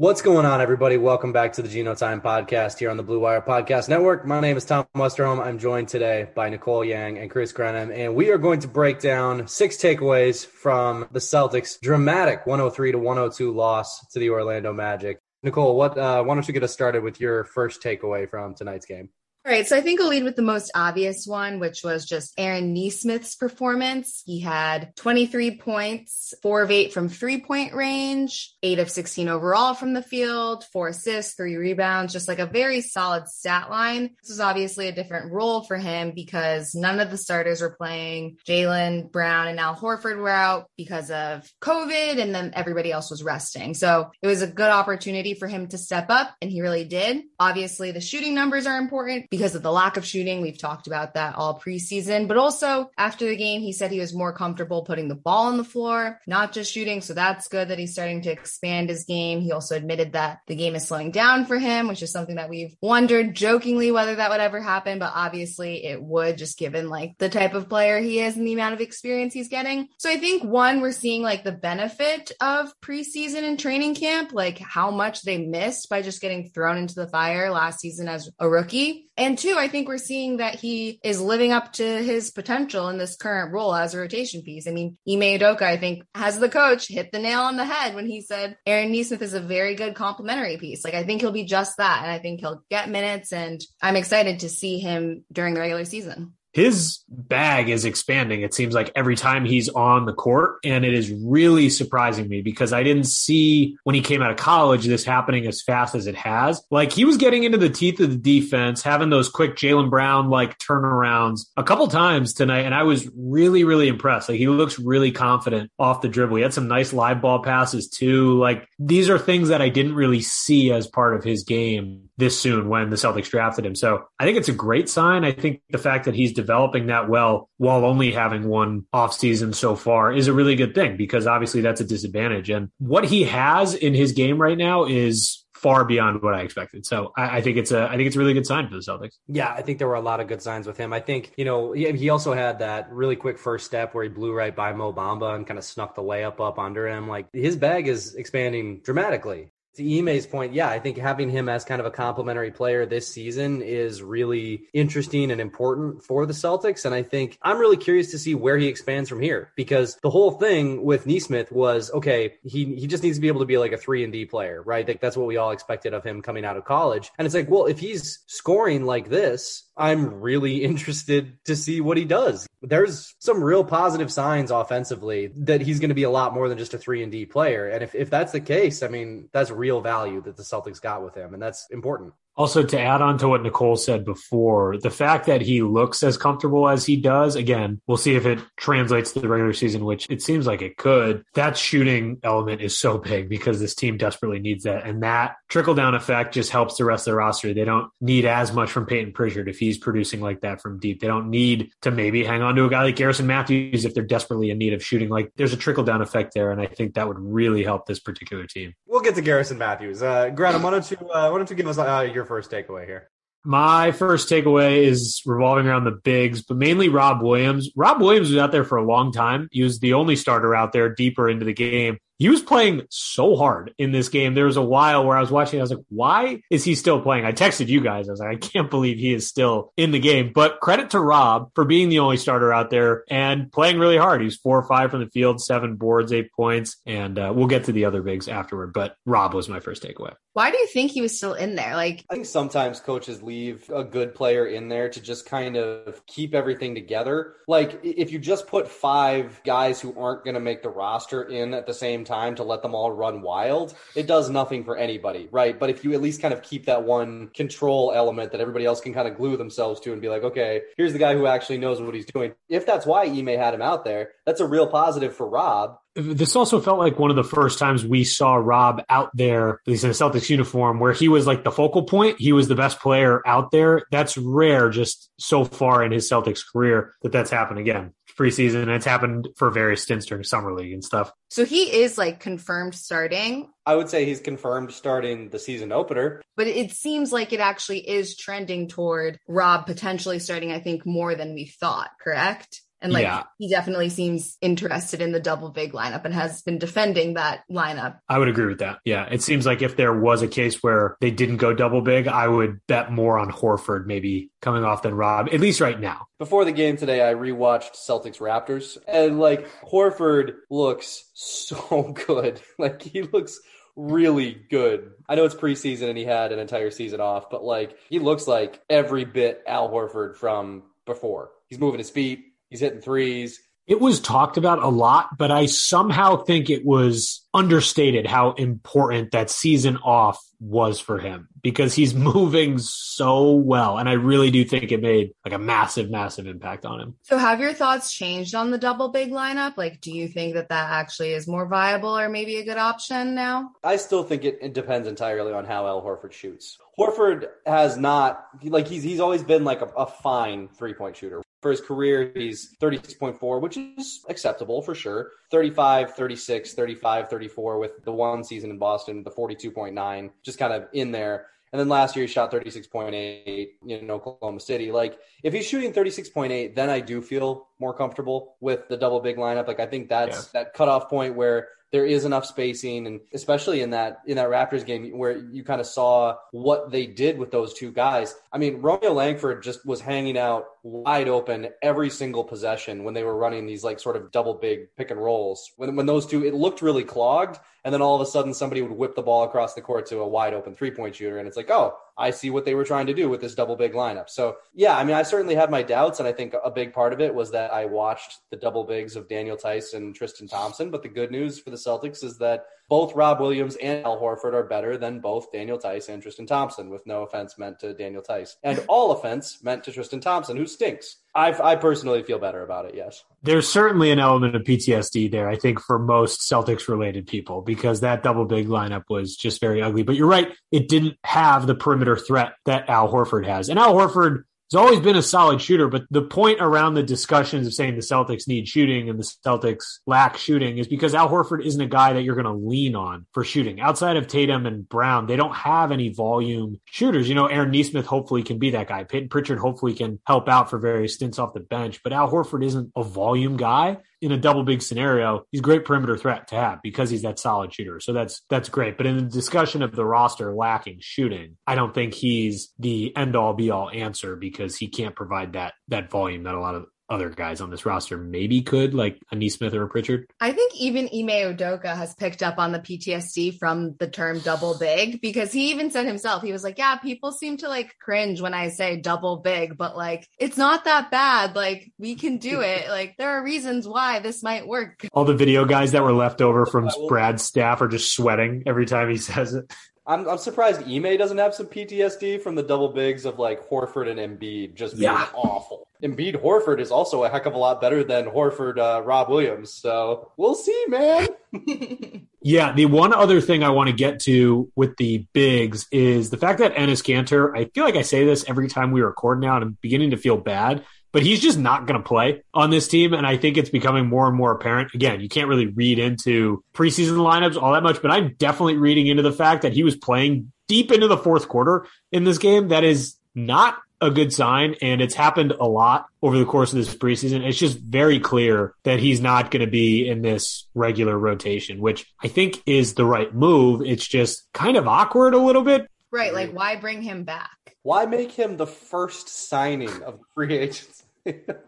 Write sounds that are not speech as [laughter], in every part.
What's going on, everybody? Welcome back to the Gino Time podcast here on the Blue Wire Podcast Network. My name is Tom Westerholm. I'm joined today by Nicole Yang and Chris Grenham, and we are going to break down six takeaways from the Celtics' dramatic 103 to 102 loss to the Orlando Magic. Nicole, what? Uh, why don't you get us started with your first takeaway from tonight's game? All right, so I think I'll lead with the most obvious one, which was just Aaron Nesmith's performance. He had 23 points, four of eight from three point range, eight of 16 overall from the field, four assists, three rebounds, just like a very solid stat line. This was obviously a different role for him because none of the starters were playing. Jaylen Brown and Al Horford were out because of COVID, and then everybody else was resting. So it was a good opportunity for him to step up, and he really did. Obviously, the shooting numbers are important because of the lack of shooting. We've talked about that all preseason, but also after the game, he said he was more comfortable putting the ball on the floor, not just shooting. So that's good that he's starting to expand his game. He also admitted that the game is slowing down for him, which is something that we've wondered jokingly whether that would ever happen, but obviously it would just given like the type of player he is and the amount of experience he's getting. So I think one, we're seeing like the benefit of preseason and training camp, like how much they missed by just getting thrown into the fire last season as a rookie. And two, I think we're seeing that he is living up to his potential in this current role as a rotation piece. I mean, Ime Udoka, I think, has the coach hit the nail on the head when he said Aaron Nesmith is a very good complementary piece. Like, I think he'll be just that. And I think he'll get minutes. And I'm excited to see him during the regular season his bag is expanding. It seems like every time he's on the court. And it is really surprising me because I didn't see when he came out of college this happening as fast as it has. Like he was getting into the teeth of the defense, having those quick Jaylen Brown like turnarounds a couple times tonight. And I was really, really impressed. Like he looks really confident off the dribble. He had some nice live ball passes too. Like these are things that I didn't really see as part of his game this soon when the Celtics drafted him. So I think it's a great sign. I think the fact that he's developing that well while only having one offseason so far is a really good thing because obviously that's a disadvantage. And what he has in his game right now is far beyond what I expected. So I, I, think it's a I think it's a really good sign for the Celtics. Yeah, I think there were a lot of good signs with him. I think you know he, he also had that really quick first step where he blew right by Mo Bamba and kind of snuck the layup up under him. Like his bag is expanding dramatically to Ime's point, yeah, I think having him as kind of a complementary player this season is really interesting and important for the Celtics. And I think I'm really curious to see where he expands from here because the whole thing with Nesmith was okay, he he just needs to be able to be like a three and D player, right? Like that's what we all expected of him coming out of college. And it's like, well, if he's scoring like this, I'm really interested to see what he does. There's some real positive signs offensively that he's going to be a lot more than just a 3 and D player. And if, if that's the case, I mean, that's real value that the Celtics got with him and that's important. Also, to add on to what Nicole said before, the fact that he looks as comfortable as he does, again, we'll see if it translates to the regular season, which it seems like it could. That shooting element is so big because this team desperately needs that. And that trickle down effect just helps the rest of the roster. They don't need as much from Payton Pritchard if he's producing like that from deep. They don't need to maybe hang on to a guy like Garrison Matthews if they're desperately in need of shooting. Like there's a trickle down effect there. And I think that would really help this particular team. We'll get to Garrison Matthews. Uh, Grant, why don't you, uh, why don't you give us uh, your first takeaway here? My first takeaway is revolving around the bigs, but mainly Rob Williams. Rob Williams was out there for a long time. He was the only starter out there deeper into the game he was playing so hard in this game. There was a while where I was watching, I was like, why is he still playing? I texted you guys. I was like, I can't believe he is still in the game. But credit to Rob for being the only starter out there and playing really hard. He's four or five from the field, seven boards, eight points. And uh, we'll get to the other bigs afterward. But Rob was my first takeaway. Why do you think he was still in there? Like, I think sometimes coaches leave a good player in there to just kind of keep everything together. Like, if you just put five guys who aren't going to make the roster in at the same time to let them all run wild, it does nothing for anybody, right? But if you at least kind of keep that one control element that everybody else can kind of glue themselves to and be like, okay, here's the guy who actually knows what he's doing. If that's why Ime had him out there, that's a real positive for Rob this also felt like one of the first times we saw Rob out there, at least in a Celtics uniform, where he was like the focal point. He was the best player out there. That's rare just so far in his Celtics career that that's happened again preseason. And it's happened for various stints during summer league and stuff. So he is like confirmed starting. I would say he's confirmed starting the season opener. But it seems like it actually is trending toward Rob potentially starting, I think, more than we thought, correct? And like Yeah. he definitely seems interested in the double big lineup and has been defending that lineup. I would agree with that. Yeah. It seems like if there was a case where they didn't go double big, I would bet more on Horford maybe coming off than Rob, at least right now. Before the game today, I rewatched Celtics Raptors, and like Horford looks so [laughs] good. Like he looks really good. I know it's preseason and he had an entire season off, but like he looks like every bit Al Horford from before. He's moving his feet, he's hitting threes. It was talked about a lot, but I somehow think it was understated how important that season off was for him because he's [laughs] moving so well. And I really do think it made like a massive, massive impact on him. So have your thoughts changed on the double big lineup? Like, do you think that that actually is more viable or maybe a good option now? I still think it, it depends entirely on how Al Horford shoots. Horford has not like he's he's always been like a, a fine three point shooter. For his career, he's 36.4, which is acceptable for sure. 35, 36, 35, 34 with the one season in Boston, the 42.9, just kind of in there. And then last year he shot 36.8 in Oklahoma City. Like if he's shooting 36.8, then I do feel more comfortable with the double big lineup. Like I think that's that cutoff point where there is enough spacing and especially in that in that Raptors game where you kind of saw what they did with those two guys. I mean, Romeo Langford just was hanging out wide open every single possession when they were running these like sort of double big pick and rolls. When when those two it looked really clogged and then all of a sudden somebody would whip the ball across the court to a wide open three-point shooter. And it's like, "Oh, I see what they were trying to do with this double big lineup." So, yeah, I mean, I certainly had my doubts. And I think a big part of it was that I watched the double bigs of Daniel Theis and Tristan Thompson, but the good news for the Celtics is that both Rob Williams and Al Horford are better than both Daniel Theis and Tristan Thompson, with no offense meant to Daniel Theis. And all offense meant to Tristan Thompson, who stinks. I, I personally feel better about it, yes. There's certainly an element of PTSD there, I think, for most Celtics related people, because that double big lineup was just very ugly. But you're right, it didn't have the perimeter threat that Al Horford has. And Al Horford has always been a solid shooter, but the point around the discussions of saying the Celtics need shooting and the Celtics lack shooting is because Al Horford isn't a guy that you're going to lean on for shooting. Outside of Tatum and Brown, they don't have any volume shooters. You know, Aaron Nesmith hopefully can be that guy. Payton Pritchard hopefully can help out for various stints off the bench, but Al Horford isn't a volume guy in a double big scenario, he's great perimeter threat to have because he's that solid shooter. So that's that's great. But in the discussion of the roster lacking shooting, I don't think he's the end all be all answer because he can't provide that that volume that a lot of other guys on this roster maybe could, like a Nesmith or a Pritchard. I think even Ime Udoka has picked up on the PTSD from the term double big because he even said himself, he was like, Yeah, people seem to like cringe when I say double big, but like it's not that bad. Like we can do [laughs] it. Like there are reasons why this might work. All the video guys that were left over from Brad's staff are just sweating every time he says it. I'm, I'm surprised Ime doesn't have some PTSD from the double bigs of like Horford and Embiid just being Yeah. awful. Embiid Horford is also a heck of a lot better than Horford uh, Rob Williams. So we'll see, man. [laughs] Yeah, the one other thing I want to get to with the bigs is the fact that Enes Kanter, I feel like I say this every time we record now, and I'm beginning to feel bad, but he's just not going to play on this team. And I think it's becoming more and more apparent. Again, you can't really read into preseason lineups all that much, but I'm definitely reading into the fact that he was playing deep into the fourth quarter in this game. That is not a good sign, and it's happened a lot over the course of this preseason. It's just very clear that he's not going to be in this regular rotation, which I think is the right move. It's just kind of awkward a little bit. right. Like why bring him back? Why make him the first signing of free agents?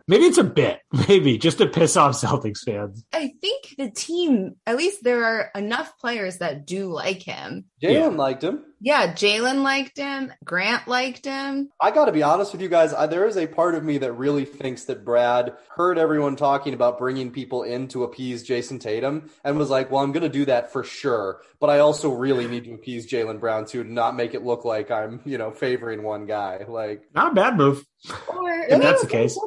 Maybe it's a bit, [laughs] maybe just to piss off Celtics fans. I think the team, at least there are enough players that do like him. Jaylen Yeah. liked him. Yeah, Jaylen liked him. Grant liked him. I got to be honest with you guys. I, there is a part of me that really thinks that Brad heard everyone talking about bringing people in to appease Jayson Tatum and was like, well, I'm going to do that for sure. But I also really need to appease Jaylen Brown too to not make it look like I'm, you know, favoring one guy. Like, Not a bad move. Or If that's the case.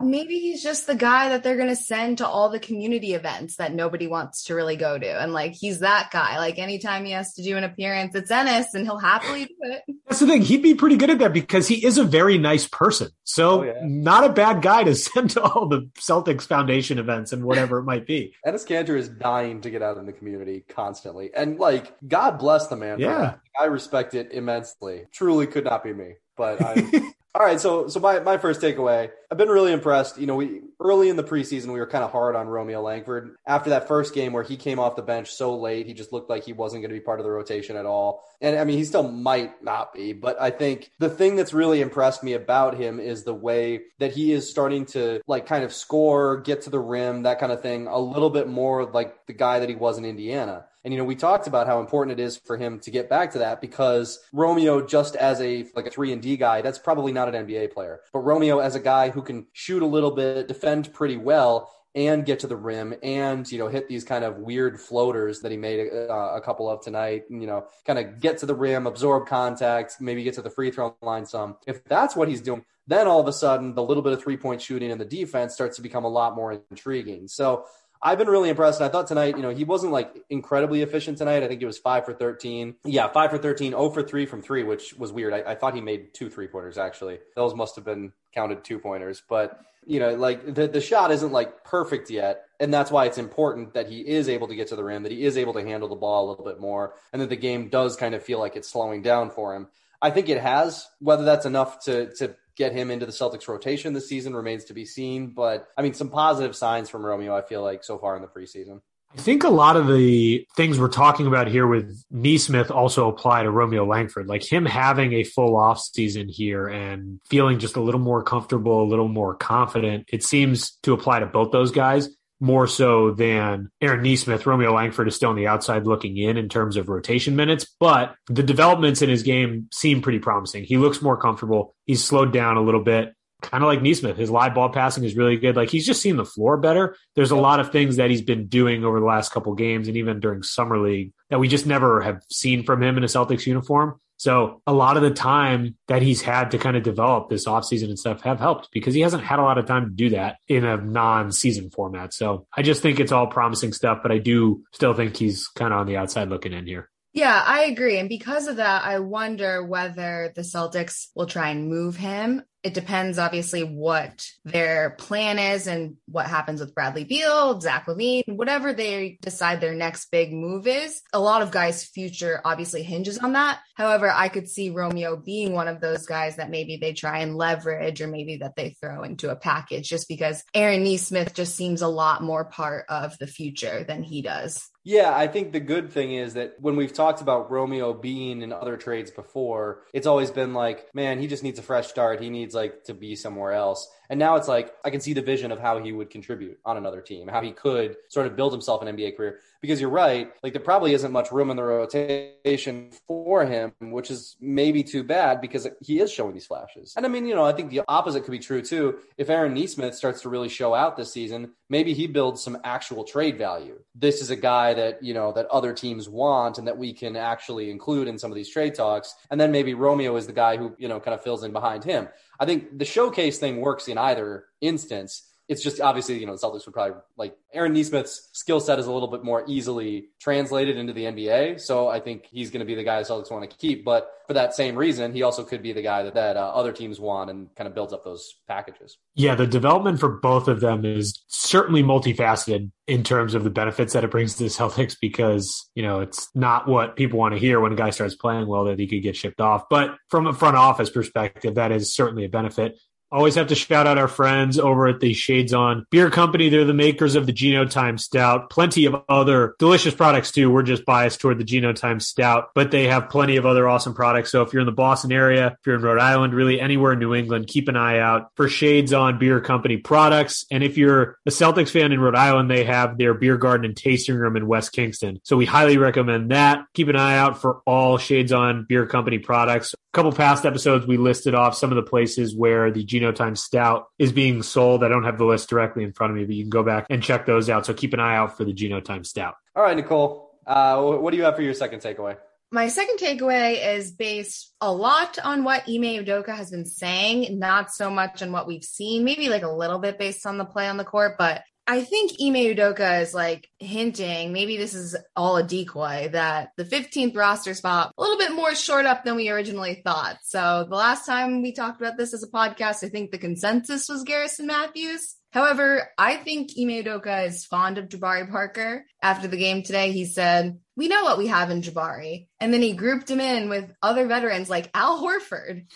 Maybe he's just the guy that they're going to send to all the community events that nobody wants to really go to. And like, he's that guy. Like, anytime he has to do an appearance, it's Enes and he'll happily do it. That's the thing. He'd be pretty good at that because he is a very nice person. So, Oh, yeah. not a bad guy to [laughs] send to all the Celtics Foundation events and whatever it might be. Enes Kanter is dying to get out in the community constantly. And like, God bless the man. Yeah. that. I respect it immensely. Truly could not be me. But I [laughs] All right, so so my, my first takeaway, I've been really impressed. You know, we early in the preseason we were kind of hard on Romeo Langford. After that first game where he came off the bench so late, he just looked like he wasn't going to be part of the rotation at all. And I mean, he still might not be, but I think the thing that's really impressed me about him is the way that he is starting to like kind of score, get to the rim, that kind of thing, a little bit more like the guy that he was in Indiana. And you know, we talked about how important it is for him to get back to that because Romeo, just as a like a three and D guy, that's probably not an NBA player. But Romeo, as a guy who can shoot a little bit, defend pretty well, and get to the rim and you know hit these kind of weird floaters that he made a, uh, a couple of tonight you know kind of get to the rim absorb contact maybe get to the free throw line some if that's what he's doing then all of a sudden the little bit of three point shooting and the defense starts to become a lot more intriguing so I've been really impressed. And I thought tonight, you know, he wasn't like incredibly efficient tonight. I think he was five for 13. Yeah, five for 13, 0 for three from three, which was weird. I, I thought he made two three pointers, actually. Those must have been counted two pointers. But, you know, like the, the shot isn't like perfect yet. And that's why it's important that he is able to get to the rim, that he is able to handle the ball a little bit more, and that the game does kind of feel like it's slowing down for him. I think it has. Whether that's enough to to get him into the Celtics rotation this season remains to be seen. But I mean, some positive signs from Romeo, I feel like, so far in the preseason. I think a lot of the things we're talking about here with Nesmith also apply to Romeo Langford. Like him having a full off season here and feeling just a little more comfortable, a little more confident. It seems to apply to both those guys more so than Aaron Nesmith. Romeo Langford is still on the outside looking in in terms of rotation minutes, but the developments in his game seem pretty promising. He looks more comfortable. He's slowed down a little bit, kind of like Nesmith. His live ball passing is really good. Like he's just seeing the floor better. There's a lot of things that he's been doing over the last couple games and even during summer league that we just never have seen from him in a Celtics uniform so a lot of the time that he's had to kind of develop this offseason and stuff have helped because he hasn't had a lot of time to do that in a non-season format. So I just think it's all promising stuff, but I do still think he's kind of on the outside looking in here. Yeah, I agree. And because of that, I wonder whether the Celtics will try and move him it depends obviously what their plan is and what happens with Bradley Beal, Zach LaVine, whatever they decide their next big move is. A lot of guys' future obviously hinges on that. However, I could see Romeo being one of those guys that maybe they try and leverage or maybe that they throw into a package just because Aaron Nesmith just seems a lot more part of the future than he does. Yeah, I think the good thing is that when we've talked about Romeo being in other trades before, it's always been like, man, he just needs a fresh start. He needs like to be somewhere else. And now it's like I can see the vision of how he would contribute on another team, how he could sort of build himself an NBA career. Because you're right, like there probably isn't much room in the rotation for him, which is maybe too bad because he is showing these flashes. And I mean, you know, I think the opposite could be true too. If Aaron Nesmith starts to really show out this season, maybe he builds some actual trade value. This is a guy that, you know, that other teams want and that we can actually include in some of these trade talks. And then maybe Romeo is the guy who, you know, kind of fills in behind him. I think the showcase thing works in either instance. It's just obviously, you know, the Celtics would probably like Aaron Nesmith's skill set is a little bit more easily translated into the NBA. So I think he's going to be the guy the Celtics want to keep. But for that same reason, he also could be the guy that, that uh, other teams want and kind of builds up those packages. Yeah, the development for both of them is certainly multifaceted in terms of the benefits that it brings to the Celtics because, you know, it's not what people want to hear when a guy starts playing well that he could get shipped off. But from a front office perspective, that is certainly a benefit. Always have to shout out our friends over at the Shaidzon Beer Company. They're the makers of the Gino Time Stout. Plenty of other delicious products too. We're just biased toward the Gino Time Stout, but they have plenty of other awesome products. So if you're in the Boston area, if you're in Rhode Island, really anywhere in New England, keep an eye out for Shaidzon Beer Company products. And if you're a Celtics fan in Rhode Island, they have their beer garden and tasting room in West Kingston. So we highly recommend that. Keep an eye out for all Shaidzon Beer Company products. A couple past episodes, we listed off some of the places where the Gino Time Time Stout is being sold. I don't have the list directly in front of me, but you can go back and check those out. So keep an eye out for the Gino Time Stout. All right, Nicole. Uh, what do you have for your second takeaway? My second takeaway is based a lot on what Ime Udoka has been saying, not so much on what we've seen, maybe like a little bit based on the play on the court, but I think Ime Udoka is like hinting, maybe this is all a decoy, that the 15th roster spot a little bit more short up than we originally thought. So the last time we talked about this as a podcast, I think the consensus was Garrison Matthews. However, I think Ime Udoka is fond of Jabari Parker. After the game today, he said, we know what we have in Jabari. And then he grouped him in with other veterans like Al Horford.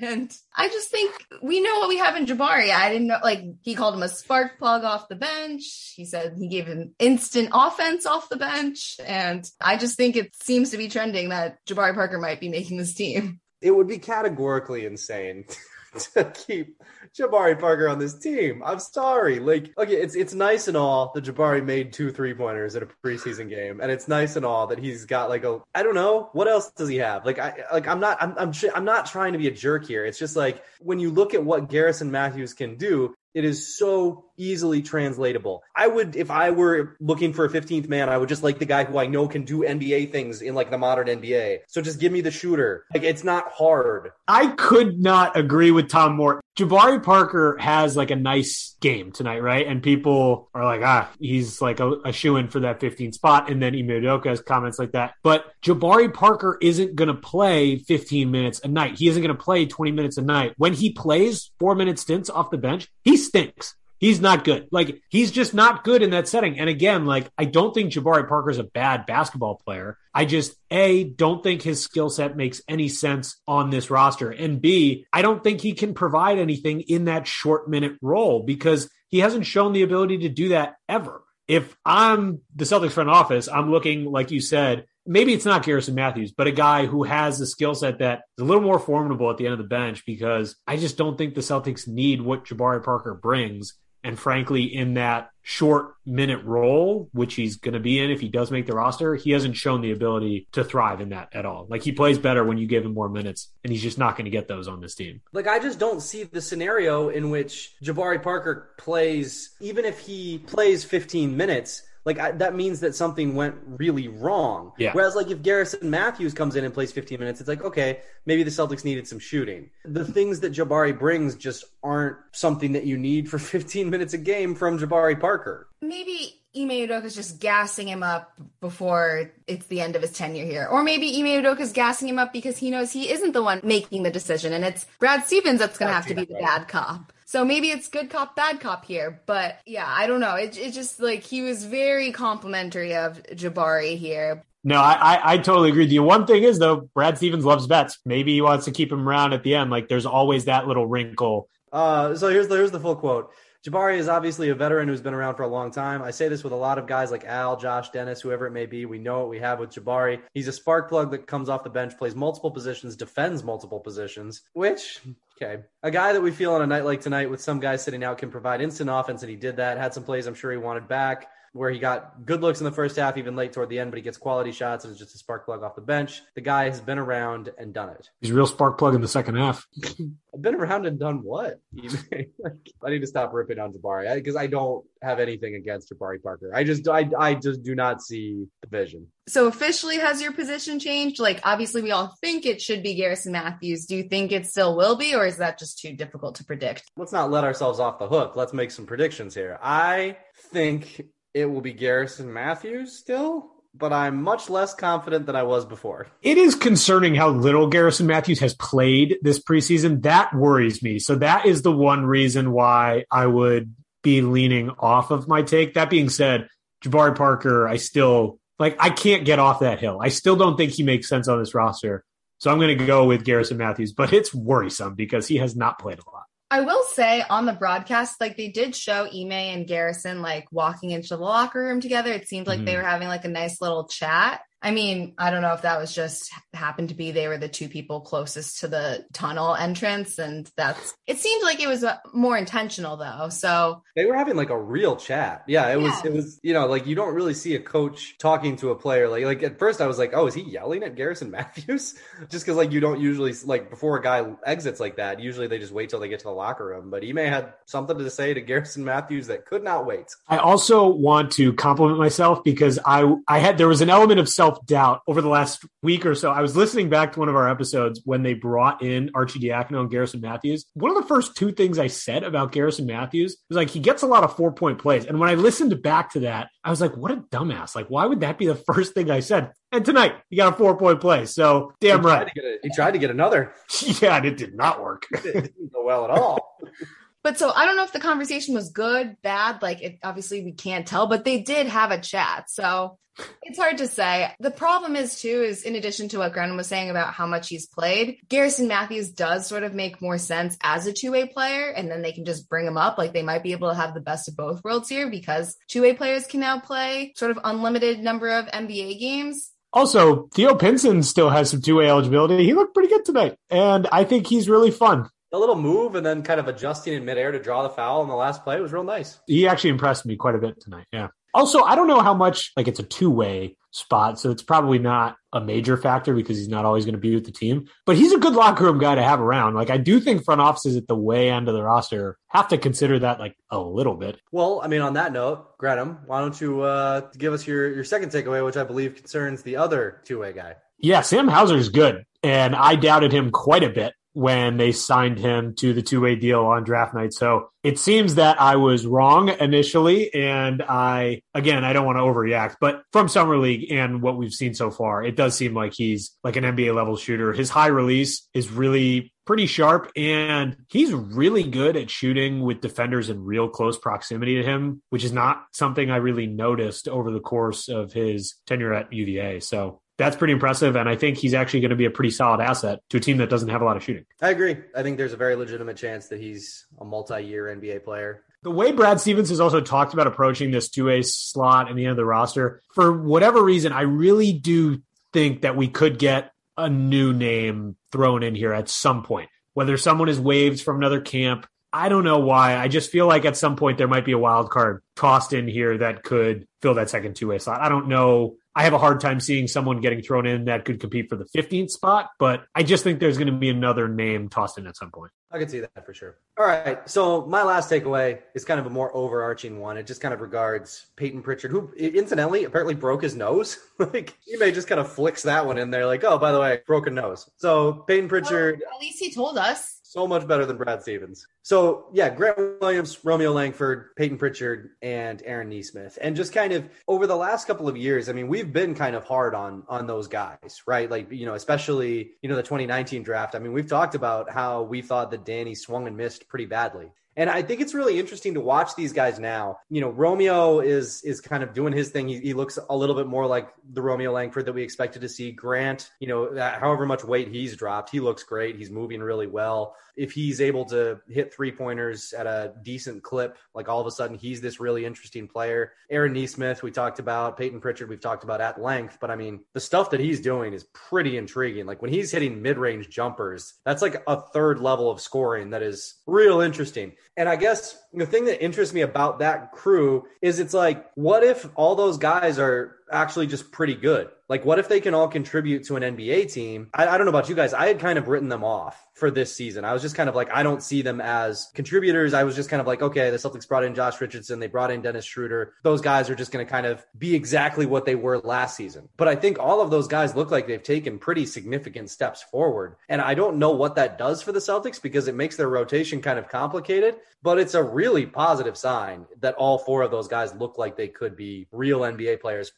And I just think we know what we have in Jabari. I didn't know, like, he called him a spark plug off the bench. He said he gave him instant offense off the bench. And I just think it seems to be trending that Jabari Parker might be making this team. It would be categorically insane [laughs] to keep Jabari Parker on this team. I'm sorry. Like, okay, it's it's nice and all that Jabari made two three pointers in a preseason game, and it's nice and all that he's got like a I don't know what else does he have. Like I like I'm not I'm I'm I'm not trying to be a jerk here. It's just like when you look at what Garrison Matthews can do, it is so easily translatable. I would, if I were looking for a 15th man, I would just like the guy who I know can do NBA things in like the modern NBA. So just give me the shooter. Like it's not hard. I could not agree with Tom more. Jabari Parker has like a nice game tonight, right? And people are like, ah, he's like a, a shoe in for that 15 spot. And then Ime has comments like that. But Jabari Parker isn't going to play 15 minutes a night. He isn't going to play 20 minutes a night. When he plays four minute stints off the bench, he stinks. He's not good. Like he's just not good in that setting. And again, like I don't think Jabari Parker's a bad basketball player. I just A don't think his skill set makes any sense on this roster. And B, I don't think he can provide anything in that short minute role because he hasn't shown the ability to do that ever. If I'm the Celtics front office, I'm looking, like you said, maybe it's not Garrison Matthews, but a guy who has the skill set that is a little more formidable at the end of the bench because I just don't think the Celtics need what Jabari Parker brings. And frankly, in that short minute role, which he's going to be in if he does make the roster, he hasn't shown the ability to thrive in that at all. Like he plays better when you give him more minutes, and he's just not going to get those on this team. Like I just don't see the scenario in which Jabari Parker plays, even if he plays 15 minutes like I, that means that something went really wrong. Yeah. Whereas like if Garrison Matthews comes in and plays 15 minutes, it's like okay, maybe the Celtics needed some shooting. The things that Jabari brings just aren't something that you need for [laughs] 15 minutes a game from Jabari Parker. Maybe Ime Udoka is just gassing him up before it's the end of his tenure here. Or maybe Ime Udoka is gassing him up because he knows he isn't the one making the decision and it's Brad Stevens that's going to have to be the bad cop. So maybe it's good cop, bad cop here. But yeah, I don't know. It, it just like he was very complimentary of Jabari here. No, I, I, I totally agree with you. One thing is though, Brad Stevens loves bets. Maybe he wants to keep him around at the end. Like there's always that little wrinkle. Uh, so here's the here's the full quote. Jabari is obviously a veteran who's been around for a long time. I say this with a lot of guys like Al, Josh, Dennis, whoever it may be. We know what we have with Jabari. He's a spark plug that comes off the bench, plays multiple positions, defends multiple positions, which Okay. A guy that we feel on a night like tonight with some guys sitting out can provide instant offense, and he did that. Had some plays I'm sure he wanted back where he got good looks in the first half, even late toward the end, but he gets quality shots and is just a spark plug off the bench. The guy has been around and done it. He's a real spark plug in the second half. [laughs] I've been around and done what? [laughs] I need to stop ripping on Jabari because I, I, don't have anything against Jabari Parker. I just I I just do not see the vision. So officially, has your position changed? Like obviously, we all think it should be Garrison Matthews. Do you think it still will be, or is that just too difficult to predict? Let's not let ourselves off the hook. Let's make some predictions here. I think it will be Garrison Matthews still, but I'm much less confident than I was before. It is concerning how little Garrison Matthews has played this preseason. That worries me. So that is the one reason why I would be leaning off of my take. That being said, Jabari Parker, I still like I can't get off that hill. I still don't think he makes sense on this roster. So I'm going to go with Garrison Matthews, but it's worrisome because he has not played a lot. I will say on the broadcast, like they did show Ime and Garrison like walking into the locker room together. It seemed like mm-hmm. they were having like a nice little chat. I mean, I don't know if that was just happened to be they were the two people closest to the tunnel entrance, and that's it seemed like it was uh, more intentional though. So they were having like a real chat. Yeah, it yeah. was. It was you know like you don't really see a coach talking to a player like like at first I was like, oh, is he yelling at Garrison [laughs] Matthews? just because like you don't usually like before a guy exits like that. Usually they just wait till they get to the locker room. But Ime had something to say to Garrison Matthews that could not wait. I also want to compliment myself because I I had there was an element of self self doubt over the last week or so. I was listening back to one of our episodes when they brought in Arcidiacono and Garrison Matthews. One of the first two things I said about Garrison Matthews was like, he gets a lot of four point plays. And when I listened back to that, I was like, what a dumbass. Like, why would that be the [laughs] first thing I said? And tonight, he got a four point play. So damn he right. A, he tried to get another. [laughs] yeah, and it did not work. it didn't go well at all. [laughs] But so I don't know if the conversation was good, bad. Like, it, obviously, we can't tell, but they did have a chat. So it's hard to say. The problem is too is in addition to what Grenham was saying about how much he's played, Garrison Matthews does sort of make more sense as a two-way player, and then they can just bring him up. Like they might be able to have the best of both worlds here because two-way players can now play sort of unlimited number of NBA games. Also, Theo Pinson still has some two-way eligibility. He looked pretty good tonight, and I think he's really fun. The little move and then kind of adjusting in midair to draw the foul in the last play was real nice. He actually impressed me quite a bit tonight. Yeah. Also, I don't know how much like it's a two way spot, so it's probably not a major factor because he's not always going to be with the team. But he's a good locker room guy to have around. Like I do think front offices at the way end of the roster have to consider that like a little bit. Well, I mean, on that note, Grenham, why don't you uh, give us your your second takeaway, which I believe concerns the other two way guy. Yeah, Sam Hauser is good, and I doubted him quite a bit when they signed him to the two way deal on draft night. So it seems that I was wrong initially. And I, again, I don't want to overreact, but from Summer League and what we've seen so far, it does seem like he's like an NBA level shooter. His high release is really pretty sharp and he's really good at shooting with defenders in real close proximity to him, which is not something I really noticed over the course of his tenure at UVA. So that's pretty impressive. And I think he's actually going to be a pretty solid asset to a team that doesn't have a lot of shooting. I agree. I think there's a very legitimate chance that he's a multi year NBA player. The way Brad Stevens has also talked about approaching this two A slot in the end of the roster, for whatever reason, I really do think that we could get a new name thrown in here at some point. Whether someone is waived from another camp, I don't know why. I just feel like at some point there might be a wild card tossed in here that could fill that second two way slot. I don't know I have a hard time seeing someone getting thrown in that could compete for the 15th spot, but I just think there's going to be another name tossed in at some point. I can see that for sure. All right. So my last takeaway is kind of a more overarching one. It just kind of regards Payton Pritchard, who incidentally apparently broke his nose. [laughs] like Ime just kind of flicks that one in there, like, oh, by the way, broken nose. So Payton Pritchard. Well, at least he told us so much better than Brad Stevens. So yeah, Grant Williams, Romeo Langford, Payton Pritchard, and Aaron Nesmith. And just kind of over the last couple of years, I mean, we've been kind of hard on on those guys, right? Like, you know, especially, you know, the 2019 draft. I mean, we've talked about how we thought that Danny swung and missed pretty badly. And I think it's really interesting to watch these guys now. You know, Romeo is is kind of doing his thing. He, he looks a little bit more like the Romeo Langford that we expected to see. Grant, you know, however much weight he's dropped, he looks great. He's moving really well. If he's able to hit three pointers at a decent clip, like all of a sudden he's this really interesting player. Aaron Nesmith, we talked about. Payton Pritchard, we've talked about at length. But I mean, the stuff that he's doing is pretty intriguing. Like when he's hitting mid range jumpers, that's like a third level of scoring that is real interesting. And I guess the thing that interests me about that crew is it's like, what if all those guys are actually just pretty good? Like, what if they can all contribute to an NBA team? I, I, don't know about you guys. I had kind of written them off for this season. I was just kind of like, I don't see them as contributors. I was just kind of like, okay, the Celtics brought in Josh Richardson. They brought in Dennis Schroeder. Those guys are just going to kind of be exactly what they were last season. But I think all of those guys look like they've taken pretty significant steps forward. And I don't know what that does for the Celtics because it makes their rotation kind of complicated, but it's a really positive sign that all four of those guys look like they could be real NBA players,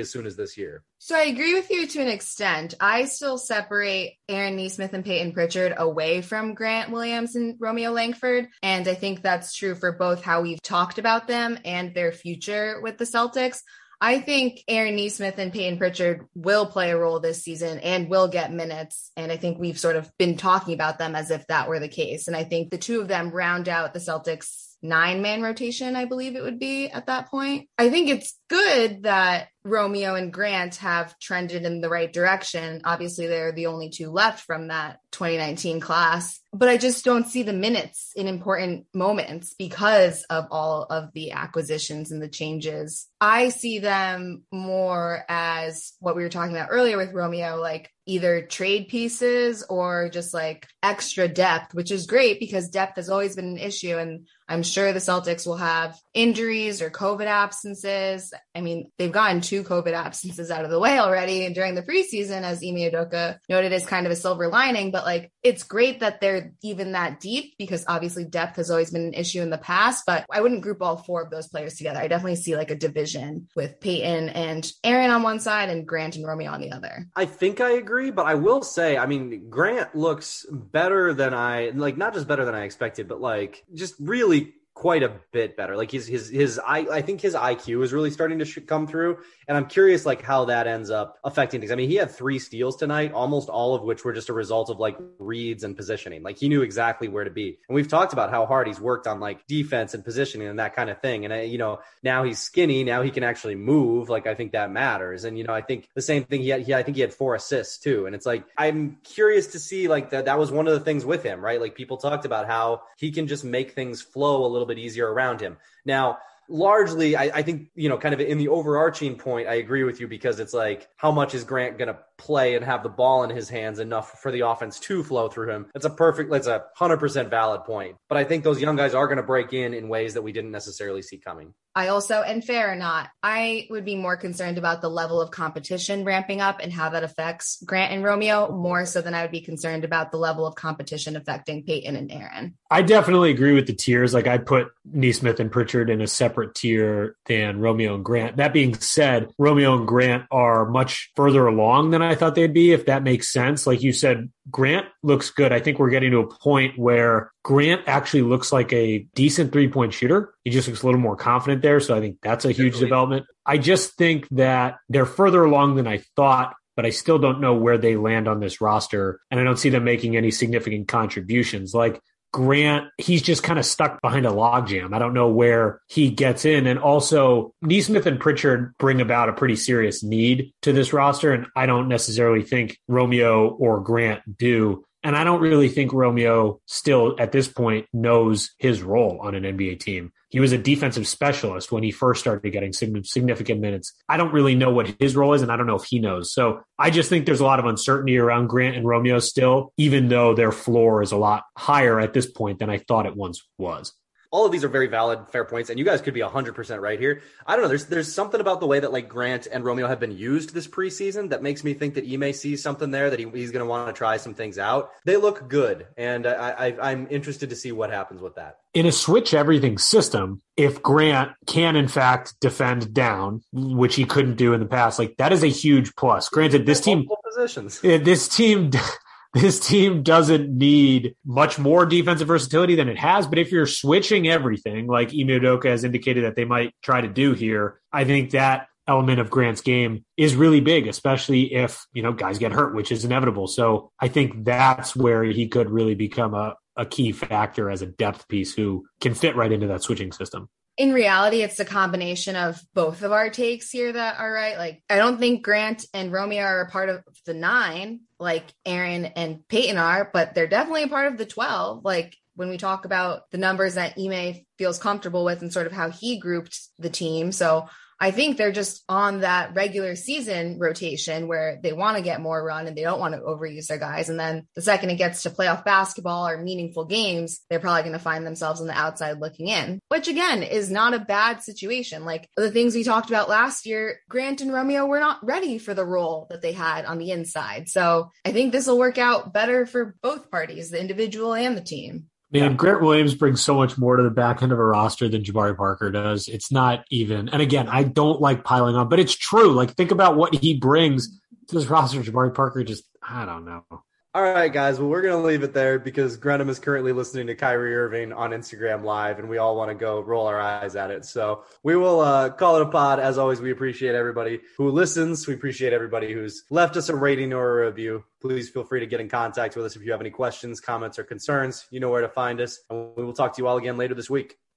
as soon as this year. So I agree with you to an extent. I still separate Aaron Nesmith and Payton Pritchard away from Grant Williams and Romeo Langford. And I think that's true for both how we've talked about them and their future with the Celtics. I think Aaron Nesmith and Payton Pritchard will play a role this season and will get minutes. And I think we've sort of been talking about them as if that were the case. And I think the two of them round out the Celtics nine man rotation, I believe it would be at that point. I think it's good that Romeo and Grant have trended in the right direction. Obviously, they're the only two left from that 2019 class, but I just don't see the minutes in important moments because of all of the acquisitions and the changes. I see them more as what we were talking about earlier with Romeo, like either trade pieces or just like extra depth, which is great because depth has always been an issue. And I'm sure the Celtics will have injuries or COVID absences. I mean, they've gotten two COVID absences out of the way already and during the preseason, as Ime Udoka noted is kind of a silver lining. But like it's great that they're even that deep because obviously depth has always been an issue in the past, but I wouldn't group all four of those players together. I definitely see like a division with Payton and Aaron on one side and Grant and Romeo on the other. I think I agree, but I will say, I mean, Grant looks better than I like, not just better than I expected, but like just really quite a bit better. Like his his his I I think his IQ is really starting to come through, and I'm curious like how that ends up affecting things. I mean, he had three steals tonight, almost all of which were just a result of like reads and positioning. Like he knew exactly where to be, and we've talked about how hard he's worked on like defense and positioning and that kind of thing. And uh, you know now he's skinny, now he can actually move. Like I think that matters. And you know I think the same thing. He had, he I think he had four assists too, and it's like I'm curious to see like that. That was one of the things with him, right? Like people talked about how he can just make things flow a little bit easier around him. Now, largely, I, I, think, you know, kind of in the overarching point, I agree with you because it's like, how much is Grant going to play and have the ball in his hands enough for the offense to flow through him? That's a perfect, that's a 100% valid point. But I think those young guys are going to break in in ways that we didn't necessarily see coming. I also, and fair or not, I would be more concerned about the level of competition ramping up and how that affects Grant and Romeo more so than I would be concerned about the level of competition affecting Payton and Aaron. I definitely agree with the tiers. Like I put Nesmith and Pritchard in a separate tier than Romeo and Grant. That being said, Romeo and Grant are much further along than I thought they'd be, if that makes sense. Like you said, Grant looks good. I think we're getting to a point where Grant actually looks like a decent three point shooter. He just looks a little more confident there. So I think that's a huge Definitely. development. I just think that they're further along than I thought, but I still don't know where they land on this roster. And I don't see them making any significant contributions. Like Grant, he's just kind of stuck behind a logjam. I don't know where he gets in. And also, Nesmith and Pritchard bring about a pretty serious need to this roster. And I don't necessarily think Romeo or Grant do. And I don't really think Romeo still at this point knows his role on an NBA team. He was a defensive specialist when he first started getting significant minutes. I don't really know what his role is, and I don't know if he knows. So I just think there's a lot of uncertainty around Grant and Romeo still, even though their floor is a lot higher at this point than I thought it once was all of these are very valid, fair points, and you guys could be hundred percent right here. I don't know. There's there's something about the way that like Grant and Romeo have been used this preseason that makes me think that Ime sees something there that he, he's going to want to try some things out. They look good, and I, I I'm interested to see what happens with that. In a switch everything system, if Grant can in fact defend down, which he couldn't do in the past, like that is a huge plus. Granted, this team positions. This team [laughs] this team doesn't need much more defensive versatility than it has. But if you're switching everything, like Ime has indicated that they might try to do here, I think that element of Grant's game is really big, especially if, you know, guys get hurt, which is inevitable. So I think that's where he could really become a, a key factor as a depth piece who can fit right into that switching system in reality, it's a combination of both of our takes here that are right. Like, I don't think Grant and Romeo are a part of the nine, like Aaron and Peyton are, but they're definitely a part of the 12. Like, when we talk about the numbers that Ime feels comfortable with and sort of how he grouped the team. So I think they're just on that regular season rotation where they want to get more run and they don't want to overuse their guys. And then the second it gets to playoff basketball or meaningful games, they're probably going to find themselves on the outside looking in, which again is not a bad situation. Like the things we talked about last year, Grant and Romeo were not ready for the role that they had on the inside. So I think this will work out better for both parties, the individual and the team. Man, Grant Williams brings so much more to the back end of a roster than Jabari Parker does. It's not even. And again, I don't like piling on, but it's true. Like, think about what he brings to this roster. Jabari Parker just, I don't know. All right, guys. Well, we're going to leave it there because Grenham is currently listening to Kyrie Irving on Instagram Live, and we all want to go roll our eyes at it. So we will uh, call it a pod. As always, we appreciate everybody who listens. We appreciate everybody who's left us a rating or a review. Please feel free to get in contact with us if you have any questions, comments, or concerns. You know where to find us. And we will talk to you all again later this week.